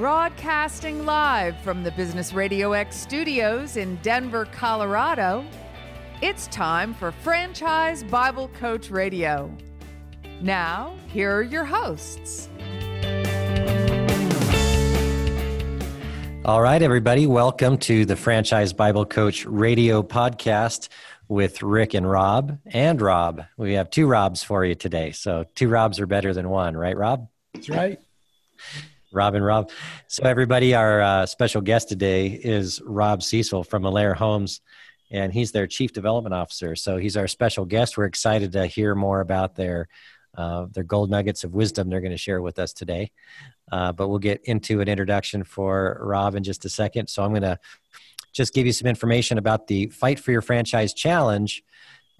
Broadcasting live from the Business Radio X studios in Denver, Colorado, it's time for Franchise Bible Coach Radio. Now, here are your hosts. All right, everybody, welcome to the Franchise Bible Coach Radio podcast with Rick and Rob. And Rob, we have two Robs for you today. So, two Robs are better than one, right, Rob? That's right. Rob and Rob. So, everybody, our uh, special guest today is Rob Cecil from Alair Homes, and he's their Chief Development Officer. So, he's our special guest. We're excited to hear more about their uh, their gold nuggets of wisdom they're going to share with us today. Uh, but we'll get into an introduction for Rob in just a second. So, I'm going to just give you some information about the Fight for Your Franchise Challenge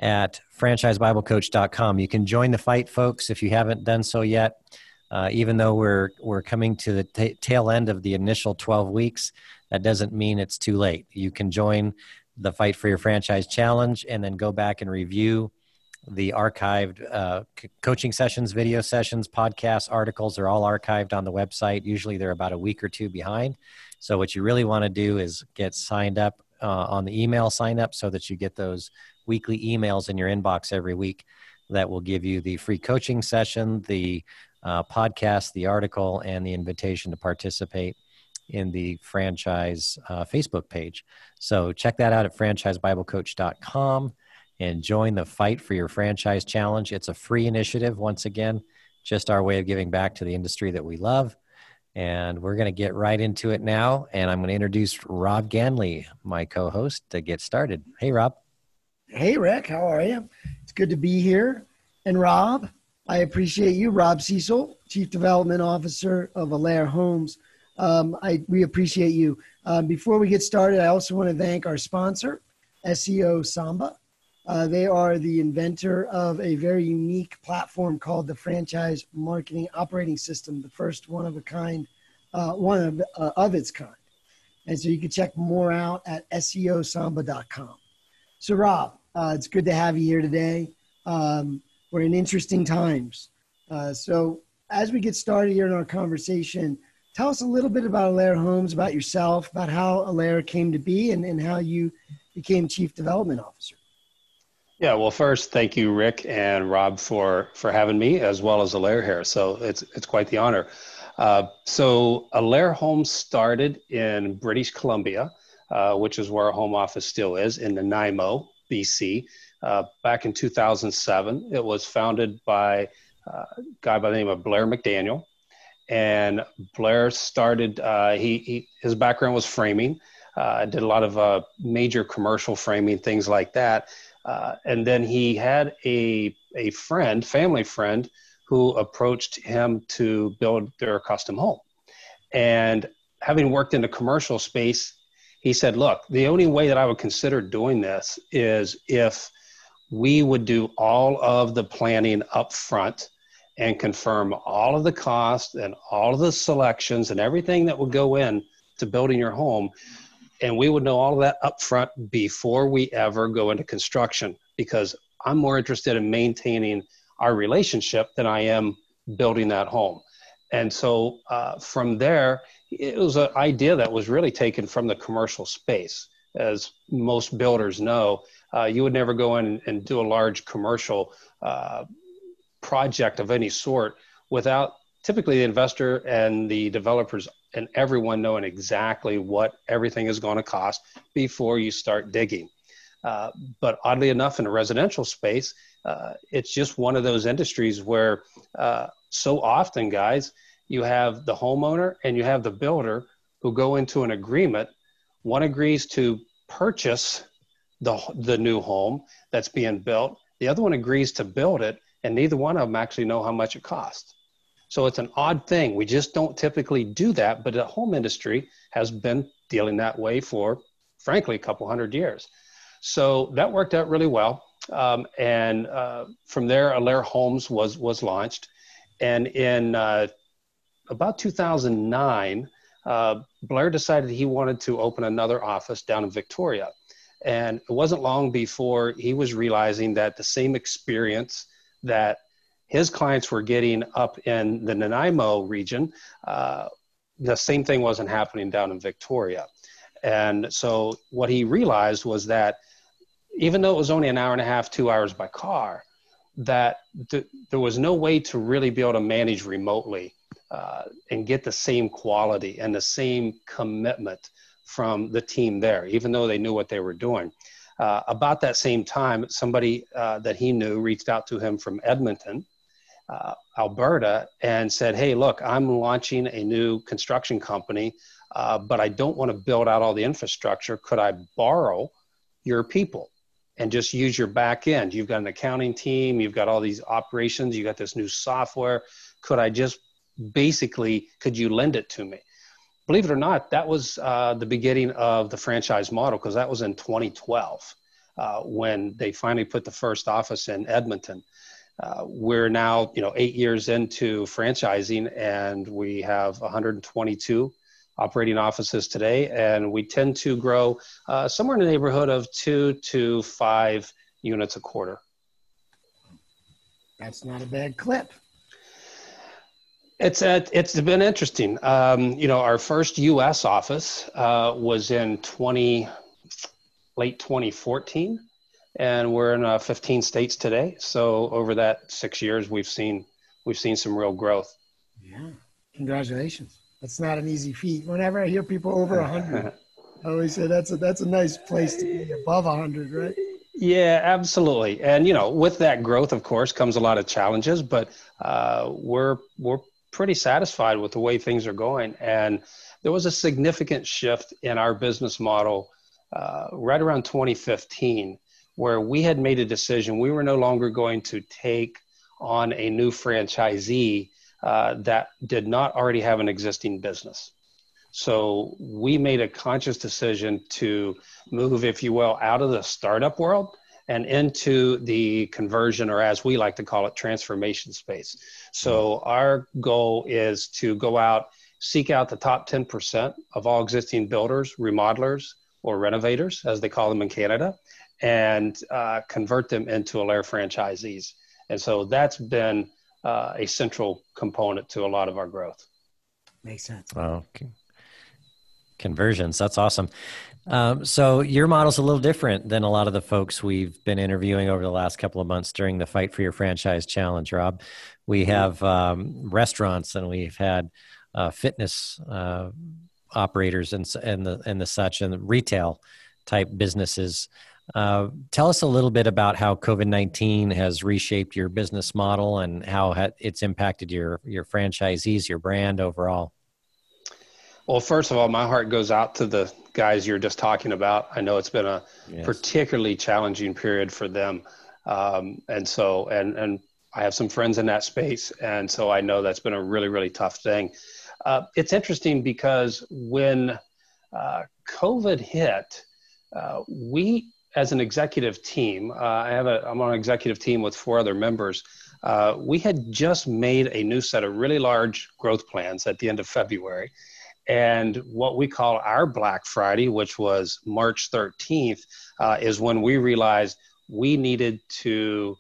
at franchisebiblecoach.com. You can join the fight, folks, if you haven't done so yet. Uh, even though we're we're coming to the t- tail end of the initial 12 weeks, that doesn't mean it's too late. You can join the Fight for Your Franchise Challenge and then go back and review the archived uh, c- coaching sessions, video sessions, podcasts, articles are all archived on the website. Usually they're about a week or two behind. So, what you really want to do is get signed up uh, on the email sign up so that you get those weekly emails in your inbox every week that will give you the free coaching session, the uh, podcast, the article, and the invitation to participate in the franchise uh, Facebook page. So check that out at franchisebiblecoach.com and join the Fight for Your Franchise Challenge. It's a free initiative, once again, just our way of giving back to the industry that we love. And we're going to get right into it now. And I'm going to introduce Rob Ganley, my co host, to get started. Hey, Rob. Hey, Rick. How are you? It's good to be here. And Rob, I appreciate you, Rob Cecil, Chief Development Officer of Alair Homes. Um, I, we appreciate you. Um, before we get started, I also want to thank our sponsor, SEO Samba. Uh, they are the inventor of a very unique platform called the Franchise Marketing Operating System, the first one of a kind, uh, one of, uh, of its kind. And so you can check more out at SEOSamba.com. So, Rob, uh, it's good to have you here today. Um, we're in interesting times. Uh, so, as we get started here in our conversation, tell us a little bit about Alair Homes, about yourself, about how Alair came to be, and, and how you became Chief Development Officer. Yeah, well, first, thank you, Rick and Rob, for for having me, as well as Alair here. So it's it's quite the honor. Uh, so Allaire Homes started in British Columbia, uh, which is where our home office still is, in Nanaimo, BC. Uh, back in 2007, it was founded by uh, a guy by the name of Blair McDaniel, and Blair started. Uh, he, he his background was framing. Uh, did a lot of major commercial framing, things like that uh, and then he had a, a friend, family friend, who approached him to build their custom home. And having worked in the commercial space, he said, Look, the only way that I would consider doing this is if we would do all of the planning up front and confirm all of the costs and all of the selections and everything that would go in to building your home. And we would know all of that up front before we ever go into construction because i'm more interested in maintaining our relationship than i am building that home. And so uh, from there it was an idea that was really taken from the commercial space. As most builders know uh, you would never go in and do a large commercial uh, project of any sort without typically the investor and the developers and everyone knowing exactly what everything is going to cost before you start digging. Uh, but oddly enough, in a residential space, uh, it's just one of those industries where uh, so often, guys, you have the homeowner and you have the builder who go into an agreement. One agrees to purchase the, the new home that's being built, the other one agrees to build it, and neither one of them actually know how much it costs. So it's an odd thing. We just don't typically do that, but the home industry has been dealing that way for, frankly, a couple hundred years. So that worked out really well. Um, and uh, from there, Alair Homes was was launched, and in uh, about 2009, uh, Blair decided he wanted to open another office down in Victoria. And it wasn't long before he was realizing that the same experience that his clients were getting up in the Nanaimo region uh, the same thing wasn't happening down in Victoria. And so what he realized was that even though it was only an hour and a half, two hours by car, that th- there was no way to really be able to manage remotely uh, and get the same quality and the same commitment from the team there, even though they knew what they were doing. Uh, about that same time, somebody uh, that he knew reached out to him from Edmonton, uh, Alberta, and said, Hey, look, I'm launching a new construction company, uh, but I don't want to build out all the infrastructure. Could I borrow your people? and just use your back end. You've got an accounting team, you've got all these operations, you got this new software. Could I just basically, could you lend it to me? Believe it or not, that was uh, the beginning of the franchise model because that was in 2012 uh, when they finally put the first office in Edmonton. Uh, we're now, you know, eight years into franchising, and we have 122 operating offices today, and we tend to grow uh, somewhere in the neighborhood of two to five units a quarter. That's not a bad clip. It's uh, it's been interesting. Um, you know, our first U.S. office uh, was in 20 late 2014, and we're in uh, 15 states today. So over that six years, we've seen we've seen some real growth. Yeah, congratulations that's not an easy feat. Whenever I hear people over hundred, I always say that's a that's a nice place to be above hundred, right? Yeah, absolutely. And you know, with that growth, of course, comes a lot of challenges, but uh, we're we're pretty satisfied with the way things are going. And there was a significant shift in our business model uh, right around 2015, where we had made a decision we were no longer going to take on a new franchisee uh, that did not already have an existing business. So we made a conscious decision to move, if you will, out of the startup world and into the conversion, or as we like to call it, transformation space. So our goal is to go out, seek out the top 10% of all existing builders, remodelers, or renovators, as they call them in Canada, and uh, convert them into Alair franchisees. And so that's been uh, a central component to a lot of our growth. Makes sense. Wow. Conversions. That's awesome. Um, so your model's a little different than a lot of the folks we've been interviewing over the last couple of months during the Fight for Your Franchise Challenge, Rob. We mm-hmm. have um, restaurants and we've had uh, fitness uh, operators and, and the and the such and the retail type businesses. Uh, tell us a little bit about how COVID nineteen has reshaped your business model and how it's impacted your your franchisees, your brand overall. Well, first of all, my heart goes out to the guys you're just talking about. I know it's been a yes. particularly challenging period for them, um, and so and and I have some friends in that space, and so I know that's been a really really tough thing. Uh, it's interesting because when uh, COVID hit, uh, we as an executive team, uh, I have a, I'm on an executive team with four other members. Uh, we had just made a new set of really large growth plans at the end of February. And what we call our Black Friday, which was March 13th, uh, is when we realized we needed to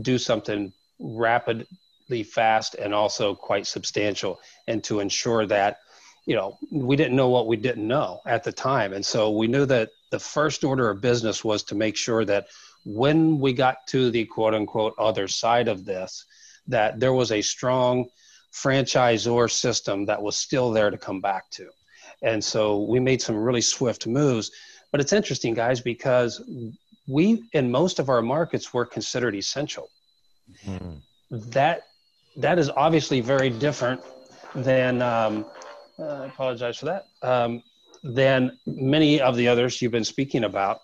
do something rapidly fast and also quite substantial and to ensure that you know we didn't know what we didn't know at the time. And so we knew that the first order of business was to make sure that when we got to the quote unquote other side of this, that there was a strong franchisor system that was still there to come back to. And so we made some really swift moves. But it's interesting, guys, because we, in most of our markets, were considered essential. Mm-hmm. That that is obviously very different than. Um, uh, I apologize for that. Um, than many of the others you've been speaking about.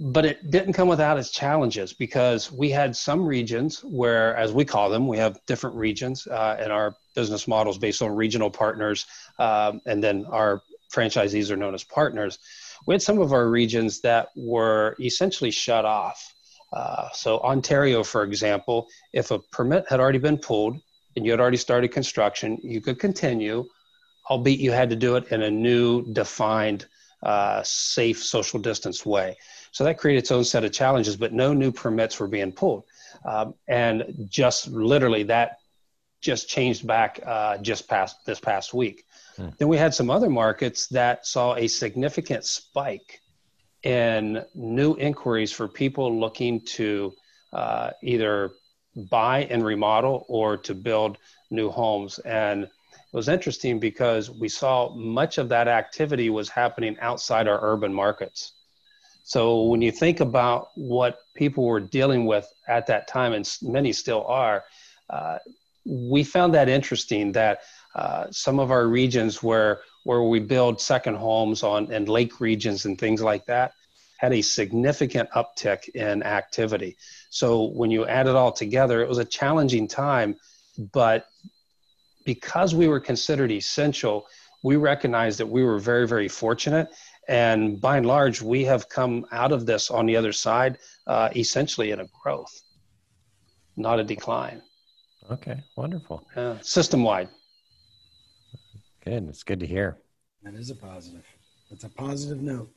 But it didn't come without its challenges because we had some regions where, as we call them, we have different regions, uh, and our business models based on regional partners, um, and then our franchisees are known as partners. We had some of our regions that were essentially shut off. Uh, so, Ontario, for example, if a permit had already been pulled and you had already started construction, you could continue albeit you had to do it in a new, defined, uh, safe social distance way. So that created its own set of challenges, but no new permits were being pulled. Um, and just literally that just changed back uh, just past this past week. Hmm. Then we had some other markets that saw a significant spike in new inquiries for people looking to uh, either buy and remodel or to build new homes. And it was interesting because we saw much of that activity was happening outside our urban markets. So when you think about what people were dealing with at that time, and many still are, uh, we found that interesting that uh, some of our regions where where we build second homes on and lake regions and things like that had a significant uptick in activity. So when you add it all together, it was a challenging time, but because we were considered essential, we recognized that we were very, very fortunate. And by and large, we have come out of this on the other side uh, essentially in a growth, not a decline. Okay, wonderful. Uh, system wide. Good. It's good to hear. That is a positive. That's a positive note.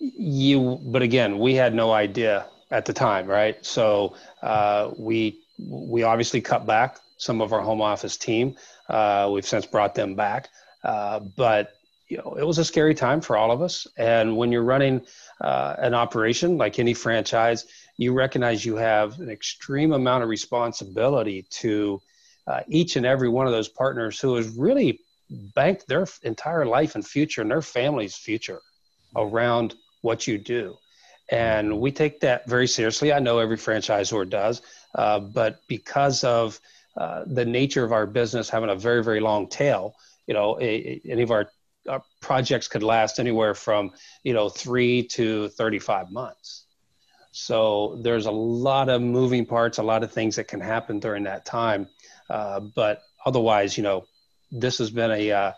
You, but again, we had no idea at the time, right? So uh, we we obviously cut back some of our home office team. Uh, we've since brought them back, uh, but you know it was a scary time for all of us. And when you're running uh, an operation like any franchise, you recognize you have an extreme amount of responsibility to uh, each and every one of those partners who has really banked their entire life and future and their family's future around what you do. And we take that very seriously. I know every franchisor does, uh, but because of uh, the nature of our business having a very, very long tail, you know, a, a, any of our, our projects could last anywhere from, you know, three to 35 months. So there's a lot of moving parts, a lot of things that can happen during that time. Uh, but otherwise, you know, this has been a, uh,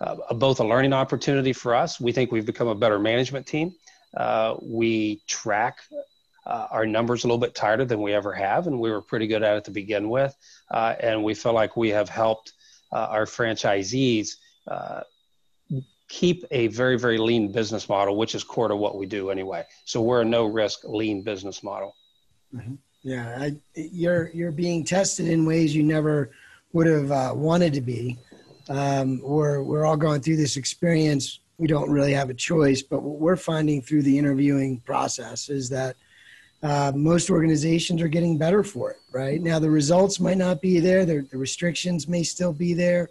a, both a learning opportunity for us. We think we've become a better management team. Uh, we track uh, our numbers a little bit tighter than we ever have, and we were pretty good at it to begin with. Uh, and we feel like we have helped uh, our franchisees keep a very very lean business model which is core to what we do anyway. So we're a no risk lean business model. Mm-hmm. yeah I, you're you're being tested in ways you never would have uh, wanted to be. Um, we're we're all going through this experience. We don't really have a choice but what we're finding through the interviewing process is that uh, most organizations are getting better for it right? Now the results might not be there. The, the restrictions may still be there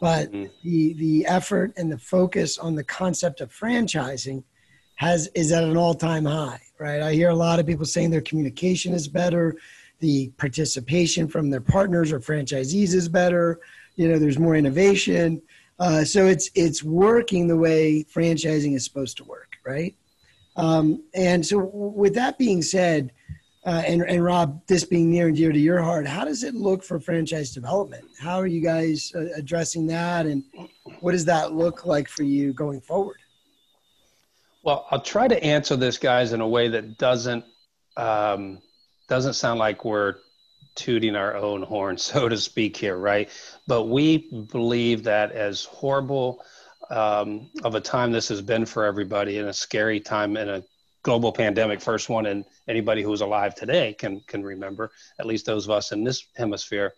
but mm-hmm. the the effort and the focus on the concept of franchising has is at an all-time high right? I hear a lot of people saying their communication is better the participation from their partners or franchisees is better you know there's more innovation. Uh, so it's it's working the way franchising is supposed to work right? Um, and so with that being said uh, and, and Rob, this being near and dear to your heart, how does it look for franchise development? How are you guys uh, addressing that, and what does that look like for you going forward? Well, I'll try to answer this, guys, in a way that doesn't um, doesn't sound like we're tooting our own horn, so to speak, here, right? But we believe that as horrible um, of a time this has been for everybody, and a scary time, and a global pandemic, first one, and anybody who's alive today can can remember. At least those of us in this hemisphere,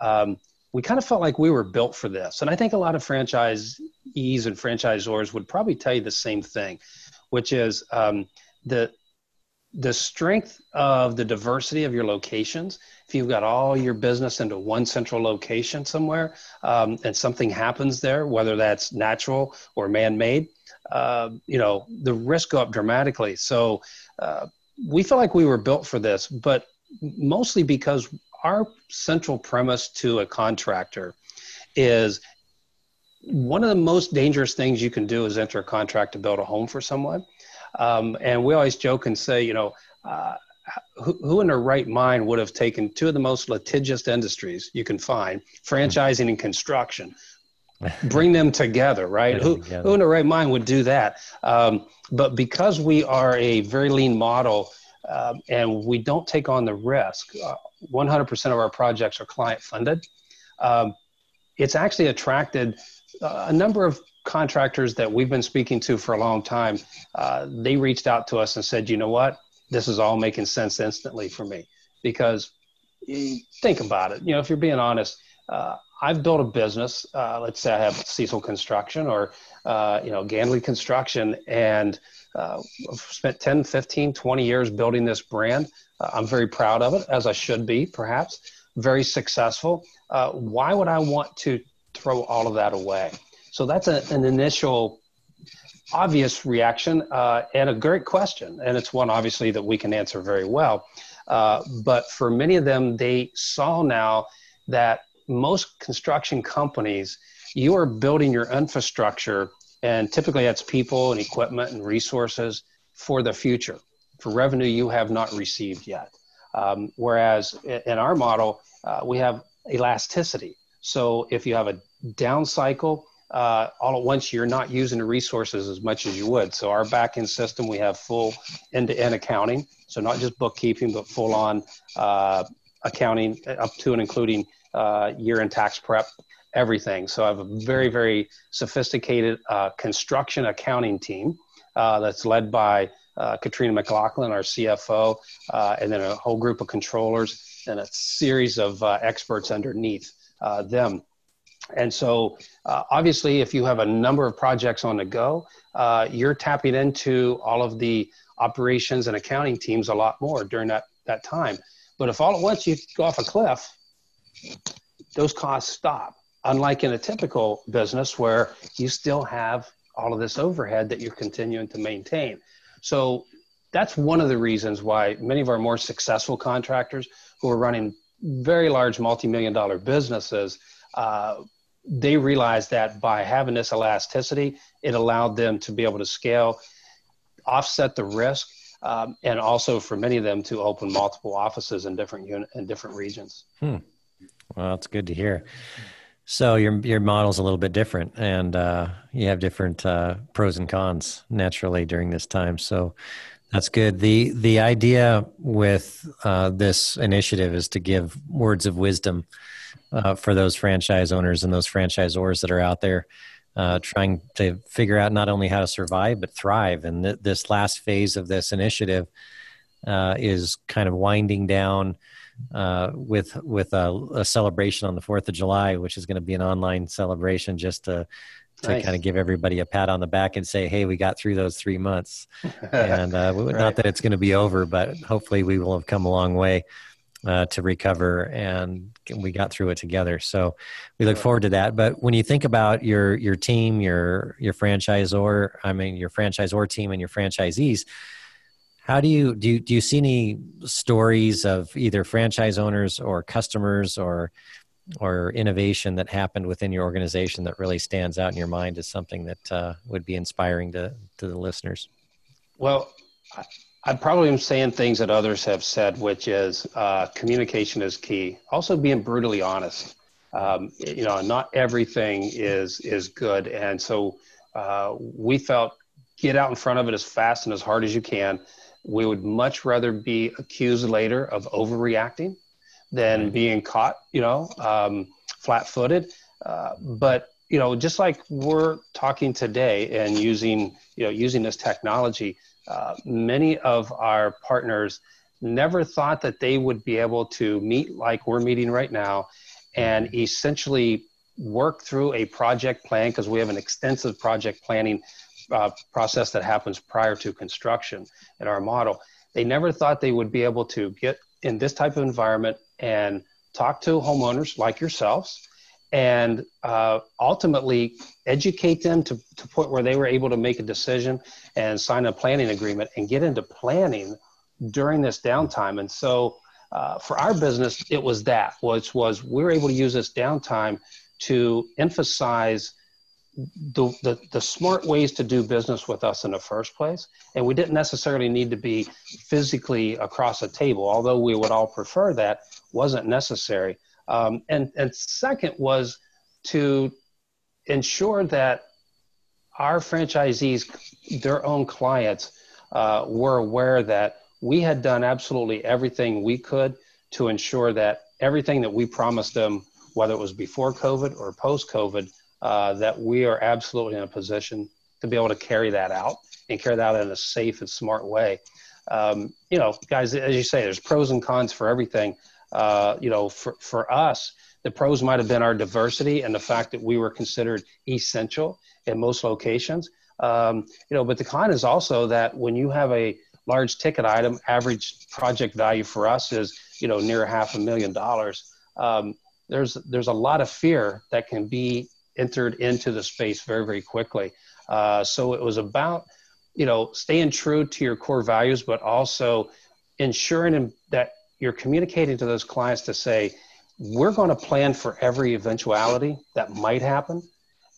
um, we kind of felt like we were built for this. And I think a lot of franchisees and franchisors would probably tell you the same thing, which is um, the the strength of the diversity of your locations if you've got all your business into one central location somewhere um, and something happens there whether that's natural or man-made uh, you know, the risk go up dramatically. So uh, we feel like we were built for this, but mostly because our central premise to a contractor is one of the most dangerous things you can do is enter a contract to build a home for someone. Um, and we always joke and say, you know, uh, who, who, in their right mind would have taken two of the most litigious industries you can find, franchising and construction, bring them together, right? Who, together. who in the right mind would do that? Um, but because we are a very lean model um, and we don't take on the risk, uh, 100% of our projects are client funded. Um, it's actually attracted uh, a number of contractors that we've been speaking to for a long time. Uh, they reached out to us and said, you know what? This is all making sense instantly for me because think about it. You know, if you're being honest, uh, I've built a business. Uh, let's say I have Cecil Construction or, uh, you know, Ganley Construction, and uh, I've spent 10, 15, 20 years building this brand. Uh, I'm very proud of it, as I should be, perhaps. Very successful. Uh, why would I want to throw all of that away? So that's a, an initial obvious reaction uh, and a great question. And it's one, obviously, that we can answer very well. But for many of them, they saw now that most construction companies, you are building your infrastructure, and typically that's people and equipment and resources for the future, for revenue you have not received yet. Um, whereas in our model, uh, we have elasticity. So if you have a down cycle, uh, all at once you're not using the resources as much as you would. So our backend system, we have full end-to-end accounting. So not just bookkeeping, but full on uh, accounting up to and including uh, year-end tax prep, everything. So I have a very, very sophisticated uh, construction accounting team uh, that's led by uh, Katrina McLaughlin, our CFO, and then a whole group of controllers and a series of experts underneath them. And so, uh, obviously, if you have a number of projects on the go, uh, you're tapping into all of the operations and accounting teams a lot more during that, that time. But if all at once you go off a cliff, those costs stop. Unlike in a typical business where you still have all of this overhead that you're continuing to maintain. So that's one of the reasons why many of our more successful contractors who are running very large multi-million dollar businesses uh, they realized that by having this elasticity, it allowed them to be able to scale, offset the risk, um, and also for many of them to open multiple offices in different unit in different regions. Hmm. Well, that's good to hear. So your your model's a little bit different, and uh, you have different uh, pros and cons naturally during this time. So that's good. the The idea with uh, this initiative is to give words of wisdom uh, for those franchise owners and those franchisors that are out there uh, trying to figure out not only how to survive but thrive. And th- this last phase of this initiative uh, is kind of winding down uh, with with a, a, celebration on the Fourth of July, which is going to be an online celebration just to to nice. kind of give everybody a pat on the back and say, "Hey, we got through those three months." and uh, right. not that it's going to be over, but hopefully we will have come a long way uh, to recover and we got through it together so we look forward to that but when you think about your your team your your franchisor i mean your franchisor team and your franchisees how do you do you, do you see any stories of either franchise owners or customers or or innovation that happened within your organization that really stands out in your mind as something that uh, would be inspiring to to the listeners well I probably am saying things that others have said, which is uh, communication is key. Also, being brutally honest. Um, you know, not everything is is good, and so uh, we felt get out in front of it as fast and as hard as you can. We would much rather be accused later of overreacting than being caught, you know, um, flat-footed. Uh, but you know, just like we're talking today and using, you know, using this technology, uh, many of our partners never thought that they would be able to meet like we're meeting right now and mm-hmm. essentially work through a project plan because we have an extensive project planning uh, process that happens prior to construction in our model. They never thought they would be able to get in this type of environment and talk to homeowners like yourselves and uh, ultimately educate them to, to point where they were able to make a decision and sign a planning agreement and get into planning during this downtime. And so uh, for our business, it was that, which was we were able to use this downtime to emphasize the, the, the smart ways to do business with us in the first place. And we didn't necessarily need to be physically across a table, although we would all prefer that, wasn't necessary. Um, and, and second was to ensure that our franchisees, their own clients, uh, were aware that we had done absolutely everything we could to ensure that everything that we promised them, whether it was before COVID or post COVID, uh, that we are absolutely in a position to be able to carry that out and carry that out in a safe and smart way. Um, you know, guys, as you say, there's pros and cons for everything. Uh, you know, for, for us, the pros might have been our diversity and the fact that we were considered essential in most locations. Um, you know, but the con is also that when you have a large ticket item, average project value for us is you know near half a million dollars. Um, there's there's a lot of fear that can be entered into the space very very quickly. Uh, so it was about you know staying true to your core values, but also ensuring that you're communicating to those clients to say we're going to plan for every eventuality that might happen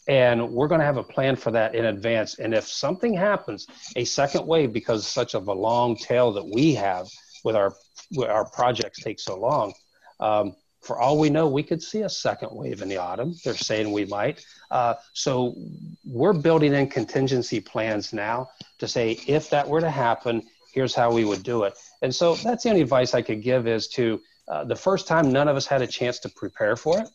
and we're going to have a plan for that in advance and if something happens a second wave because such of a long tail that we have with our with our projects take so long um, for all we know we could see a second wave in the autumn. They're saying we might. Uh, so we're building in contingency plans now to say if that were to happen here's how we would do it. And so that's the only advice i could give is to uh, the first time none of us had a chance to prepare for it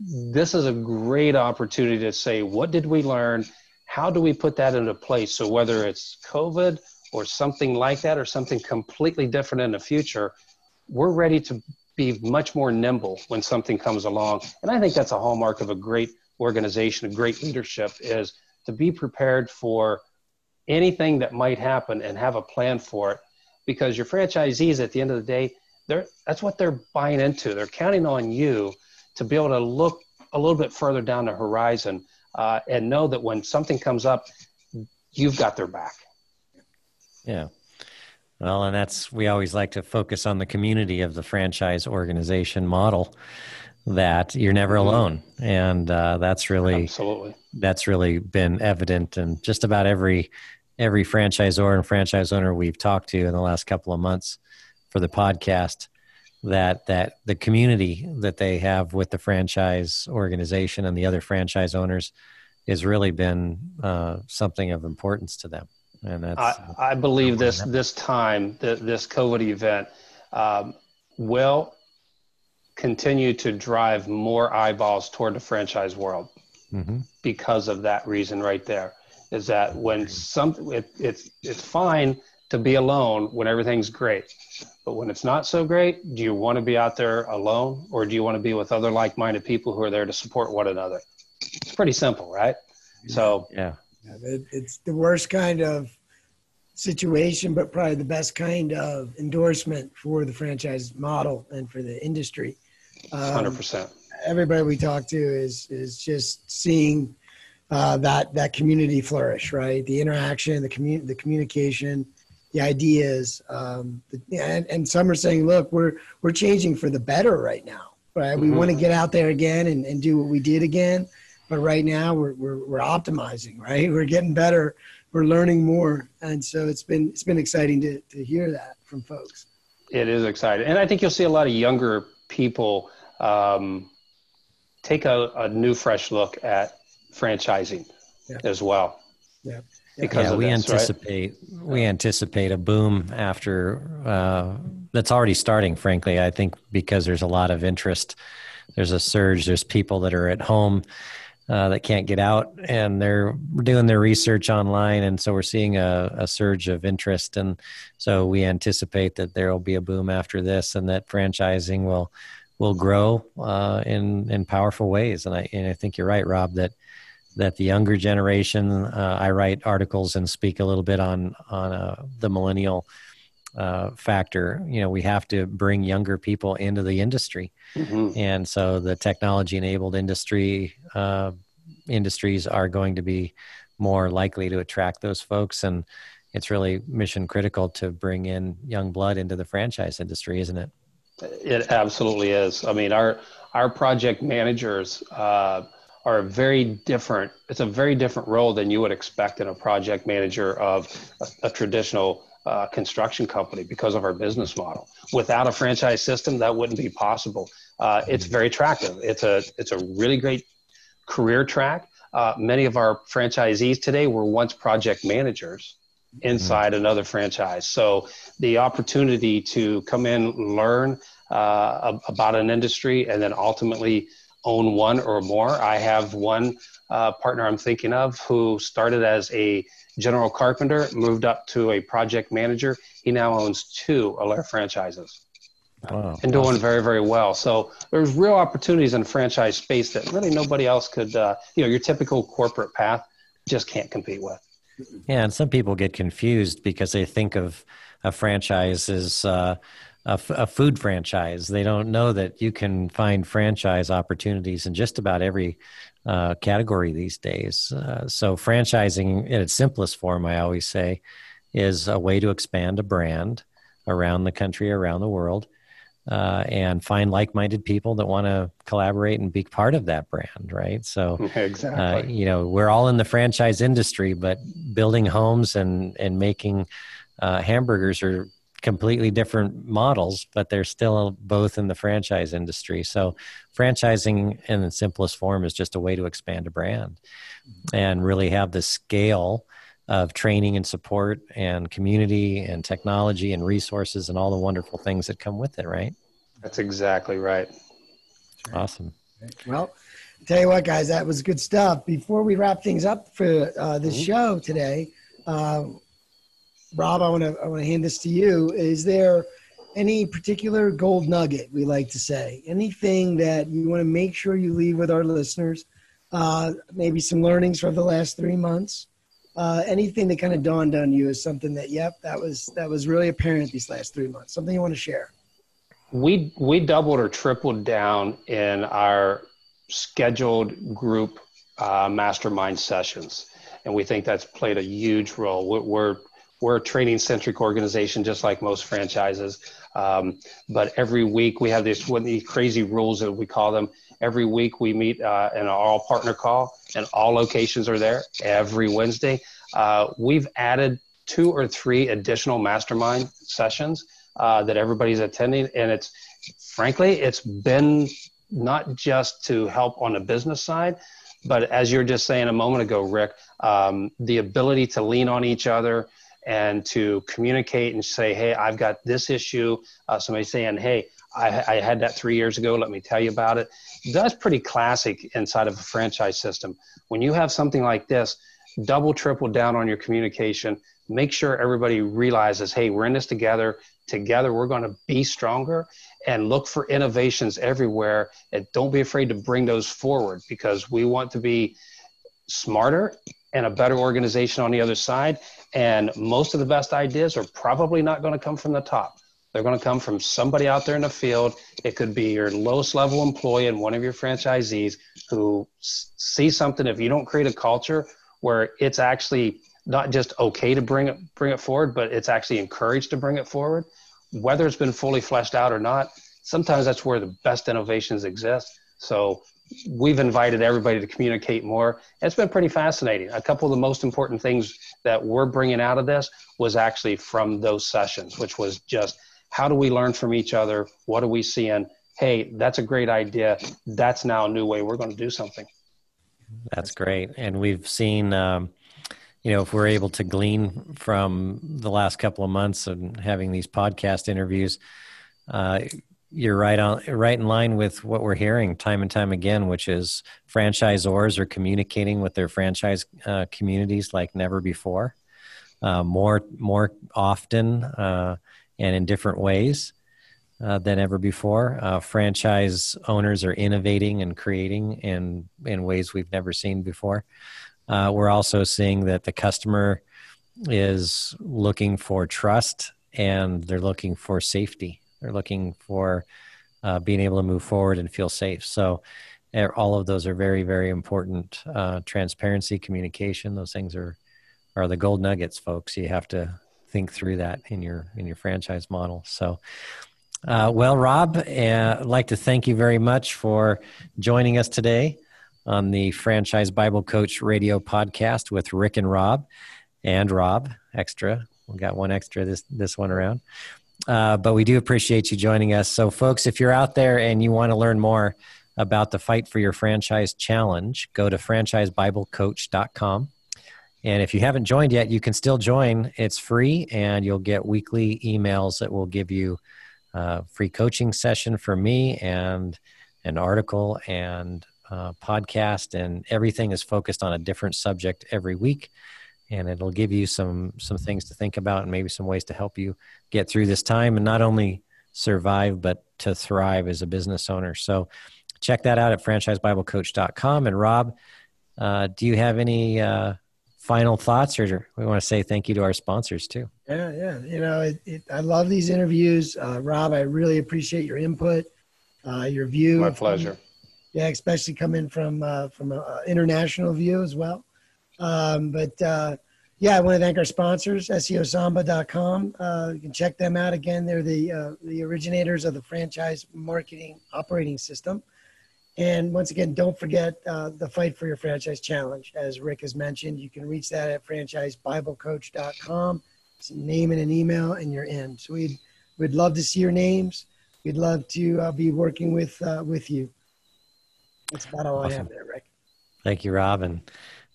this is a great opportunity to say what did we learn? How do we put that into place? So whether it's covid or something like that or something completely different in the future we're ready to be much more nimble when something comes along and i think that's a hallmark of a great organization a great leadership is to be prepared for anything that might happen and have a plan for it because your franchisees at the end of the day they're that's what they're buying into. They're counting on you to be able to look a little bit further down the horizon uh, and know that when something comes up, you've got their back. Yeah. Well, and that's we always like to focus on the community of the franchise organization model. That you're never mm-hmm. alone, and uh, that's really absolutely that's really been evident in just about every every franchisor and franchise owner we've talked to in the last couple of months for the podcast that that the community that they have with the franchise organization and the other franchise owners has really been uh, something of importance to them. And that's I, I believe this this time the, this COVID event um, will continue to drive more eyeballs toward the franchise world mm-hmm. because of that reason right there. Is that when some it, it's it's fine to be alone when everything's great. But when it's not so great, do you want to be out there alone or do you want to be with other like minded people who are there to support one another? It's pretty simple, right? So, yeah. It's the worst kind of situation, but probably the best kind of endorsement for the franchise model and for the industry. Um, 100%. Everybody we talk to is, is just seeing uh, that, that community flourish, right? The interaction, the, commun- the communication, the ideas. Um, and, and some are saying, look, we're, we're changing for the better right now, right? Mm-hmm. We want to get out there again and, and do what we did again. But right now we're, we're, we're optimizing, right? We're getting better. We're learning more. And so it's been, it's been exciting to, to hear that from folks. It is exciting. And I think you'll see a lot of younger people um, take a, a new, fresh look at franchising yeah. as well. Yeah because yeah, we this, anticipate right? we anticipate a boom after uh, that's already starting. Frankly, I think because there's a lot of interest. There's a surge. There's people that are at home uh, that can't get out, and they're doing their research online, and so we're seeing a, a surge of interest. And so we anticipate that there will be a boom after this, and that franchising will will grow uh, in in powerful ways. And I and I think you're right, Rob, that that the younger generation. Uh, I write articles and speak a little bit on on uh, the millennial uh, factor. You know, we have to bring younger people into the industry, mm-hmm. and so the technology enabled industry uh, industries are going to be more likely to attract those folks and it's really mission critical to bring in young blood into the franchise industry isn't it it absolutely is i mean our our project managers uh, are very different. It's a very different role than you would expect in a project manager of a, a traditional uh, construction company because of our business model. Without a franchise system, that wouldn't be possible. Uh, it's very attractive. It's a it's a really great career track. Uh, many of our franchisees today were once project managers inside mm-hmm. another franchise. So the opportunity to come in, learn uh, about an industry, and then ultimately own one or more. I have one uh, partner I'm thinking of who started as a general carpenter, moved up to a project manager. He now owns two Alair franchises. wow. and doing very very well. So there's real opportunities in the franchise space that really nobody else could. Uh, you know, your typical corporate path just can't compete with. Yeah, and some people get confused because they think of a franchise is uh, a, f- a food franchise. They don't know that you can find franchise opportunities in just about every uh, category these days. Uh, so, franchising in its simplest form, I always say, is a way to expand a brand around the country, around the world, uh, and find like-minded people that want to collaborate and be part of that brand, right? So, uh, exactly, you know, we're all in the franchise industry, but building homes and and making uh, hamburgers are completely different models, but they're still both in the franchise industry. So, franchising in the simplest form is just a way to expand a brand and really have the scale of training and support and community and technology and resources and all the wonderful things that come with it, right? That's exactly right. Awesome. Well, tell you what, guys, that was good stuff. Before we wrap things up for uh, this mm-hmm. show today, uh, Rob, I want to I want to hand this to you. Is there any particular gold nugget we like to say? Anything that you want to make sure you leave with our listeners? Uh, maybe some learnings from the last three months. Uh, anything that kind of dawned on you is something that, yep, that was that was really apparent these last three months. Something you want to share? We we doubled or tripled down in our scheduled group uh, mastermind sessions, and we think that's played a huge role. We're, we're we're a training centric organization, just like most franchises. Um, but every week we have these one these crazy rules that we call them. Every week we meet uh, in an all partner call, and all locations are there every Wednesday. Uh, we've added two or three additional mastermind sessions uh, that everybody's attending, and it's frankly it's been not just to help on the business side, but as you're just saying a moment ago, Rick, um, the ability to lean on each other and to communicate and say, hey, I've got this issue. Uh, somebody saying, hey, I, I, had that three years ago. Let me tell you about it. That's pretty classic inside of a franchise system. When you have something like this, double, triple down on your communication. Make sure everybody realizes, hey, we're in this together. Together, we're going to be stronger and look for innovations everywhere. And don't be afraid to bring those forward because we want to be smarter and a better organization on the other side. And most of the best ideas are probably not going to come from the top. They're going to come from somebody out there in the field. It could be your lowest level employee and one of your franchisees who see something. If you don't create a culture where it's actually not just okay to bring it bring it forward, but it's actually encouraged to bring it forward, whether it's been fully fleshed out or not, sometimes that's where the best innovations exist. So we've invited everybody to communicate more. It's been pretty fascinating. A couple of the most important things that we're bringing out of this was actually from those sessions, which was just how do we learn from each other? What are we seeing? Hey, that's a great idea. That's now a new way we're going to do something. That's great. And we've seen, um, you know, if we're able to glean from the last couple of months and having these podcast interviews, uh, you're right on right in line with what we're hearing time and time again which is franchisors are communicating with their franchise uh, communities like never before uh, more more often uh, and in different ways uh, than ever before. Uh, franchise owners are innovating and creating in in ways we've never seen before. Uh, we're also seeing that the customer is looking for trust and they're looking for safety they're looking for uh, being able to move forward and feel safe. So, all of those are very, very important. Uh, transparency, communication; those things are are the gold nuggets, folks. You have to think through that in your in your franchise model. So. Uh, well, Rob, uh, I'd like to thank you very much for joining us today on the Franchise Bible Coach Radio podcast with Rick and Rob, and Rob extra. We got one extra this this one around. Uh, but we do appreciate you joining us. So, folks, if you're out there and you want to learn more about the Fight for Your Franchise Challenge, go to franchisebiblecoach.com. And if you haven't joined yet, you can still join. It's free, and you'll get weekly emails that will give you a free coaching session for me and an article and uh podcast. And everything is focused on a different subject every week and it'll give you some some things to think about and maybe some ways to help you get through this time and not only survive, but to thrive as a business owner. So check that out at franchisebiblecoach.com. And Rob, uh, do you have any uh, final thoughts, or we want to say thank you to our sponsors too? Yeah, yeah. You know, it, it, I love these interviews, uh, Rob. I really appreciate your input, uh, your view. My pleasure. yeah, especially coming from uh, from an international view as well. Um, but uh, yeah, I want to thank our sponsors, SEOSamba.com. Uh, you can check them out again. They're the uh, the originators of the franchise marketing operating system. And once again, don't forget uh, the Fight for Your Franchise Challenge. As Rick has mentioned, you can reach that at franchisebiblecoach.com. It's a name and an email, and you're in. So we'd, we'd love to see your names. We'd love to uh, be working with, uh, with you. That's about all awesome. I have there, Rick. Thank you, Rob.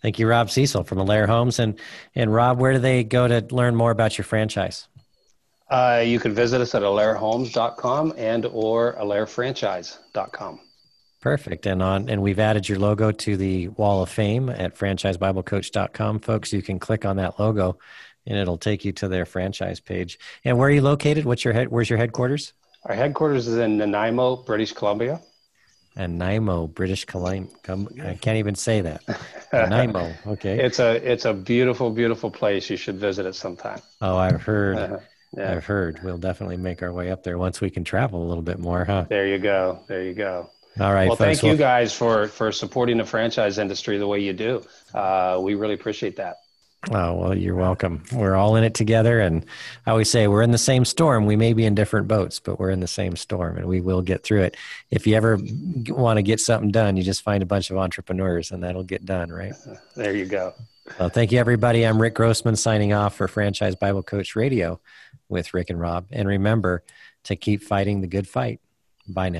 Thank you, Rob Cecil from Alair Homes. And, and Rob, where do they go to learn more about your franchise? Uh, you can visit us at alairhomes.com and or alairfranchise.com. Perfect. And on and we've added your logo to the wall of fame at franchisebiblecoach.com. Folks, you can click on that logo and it'll take you to their franchise page. And where are you located? What's your head where's your headquarters? Our headquarters is in Nanaimo, British Columbia. Nanaimo, British Columbia. I can't even say that. Nanaimo. Okay. It's a it's a beautiful, beautiful place. You should visit it sometime. Oh, I've heard. Uh-huh. Yeah. I've heard. We'll definitely make our way up there once we can travel a little bit more, huh? There you go. There you go. All right. Well, thank you guys for for supporting the franchise industry the way you do. Uh, we really appreciate that. Oh, well, you're welcome. We're all in it together. And I always say we're in the same storm. We may be in different boats, but we're in the same storm and we will get through it. If you ever want to get something done, you just find a bunch of entrepreneurs and that'll get done, right? There you go. Well, thank you, everybody. I'm Rick Grossman signing off for Franchise Bible Coach Radio with Rick and Rob. And remember to keep fighting the good fight. Bye now.